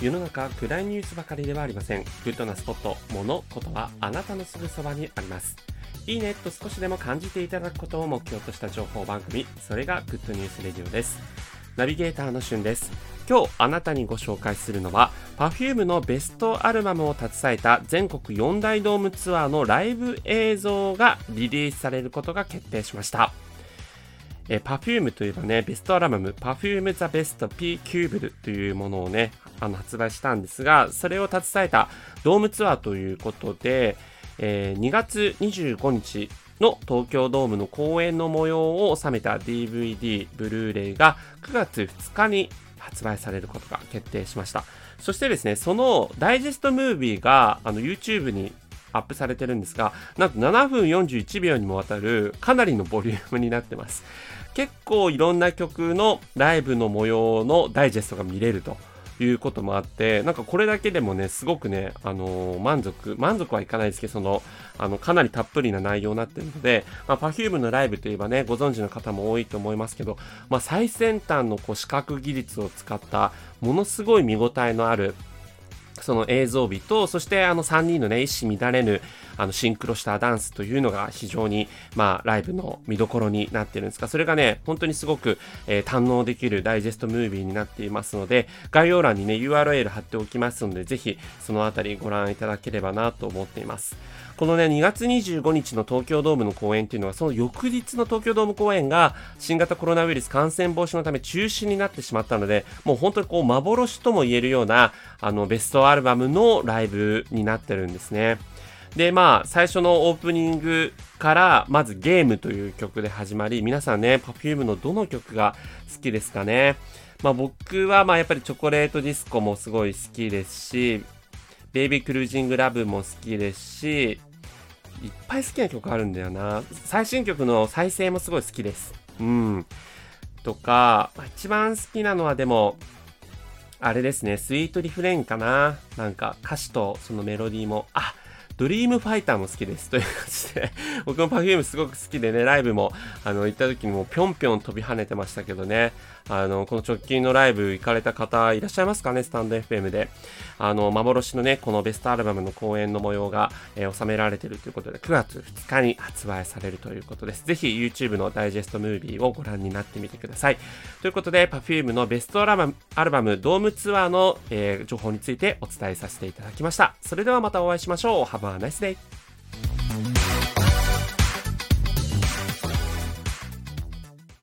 世の中暗いニュースばかりではありません。グッドなスポット、物、ことはあなたのすぐそばにあります。いいねと少しでも感じていただくことを目標とした情報番組、それがグッドニュースレディオです。ナビゲーターのしゅんです。今日あなたにご紹介するのは Perfume のベストアルバムを携えた全国4大ドームツアーのライブ映像がリリースされることが決定しました。えー、Perfume といえばね、ベストアルバム Perfume The Best P キューブルというものをね、あの発売したんですが、それを携えたドームツアーということで、えー2月25日の東京ドームの公演の模様を収めた DVD、ブルーレイが9月2日に発売されることが決定しました。そしてですね、そのダイジェストムービーがあの YouTube にアップされてるんですが、なんと7分41秒にもわたるかなりのボリュームになってます。結構いろんな曲のライブの模様のダイジェストが見れるということもあって、なんかこれだけでもね、すごくね、あのー満足、満足はいかないですけど、その、あの、かなりたっぷりな内容になってるので、まあ、Perfume のライブといえばね、ご存知の方も多いと思いますけど、まあ、最先端のこう視覚技術を使った、ものすごい見応えのある、その映像美と、そしてあの3人のね、一糸乱れぬ、あの、シンクロしたダンスというのが非常に、まあ、ライブの見どころになってるんですが、それがね、本当にすごく、えー堪能できるダイジェストムービーになっていますので、概要欄にね、URL 貼っておきますので、ぜひ、そのあたりご覧いただければなと思っています。このね、2月25日の東京ドームの公演っていうのは、その翌日の東京ドーム公演が、新型コロナウイルス感染防止のため中止になってしまったので、もう本当にこう、幻とも言えるような、あの、ベストアルバムのライブになってるんですね。で、まあ、最初のオープニングから、まずゲームという曲で始まり、皆さんね、Perfume のどの曲が好きですかね。まあ僕は、まあやっぱりチョコレートディスコもすごい好きですし、ベイビークルージングラブも好きですし、いっぱい好きな曲あるんだよな。最新曲の再生もすごい好きです。うん。とか、一番好きなのはでも、あれですね、スイートリフレインかな。なんか歌詞とそのメロディーも、あドリームファイターも好きです。という感じで、僕も Perfume すごく好きでね、ライブも、あの、行った時にもぴょんぴょん飛び跳ねてましたけどね、あの、この直近のライブ行かれた方いらっしゃいますかね、スタンド FM で。あの、幻のね、このベストアルバムの公演の模様が、えー収められているということで、9月2日に発売されるということです。ぜひ YouTube のダイジェストムービーをご覧になってみてください。ということで、Perfume のベストアルバム、アルバムドームツアーの、えー情報についてお伝えさせていただきました。それではまたお会いしましょう。Have a nice day!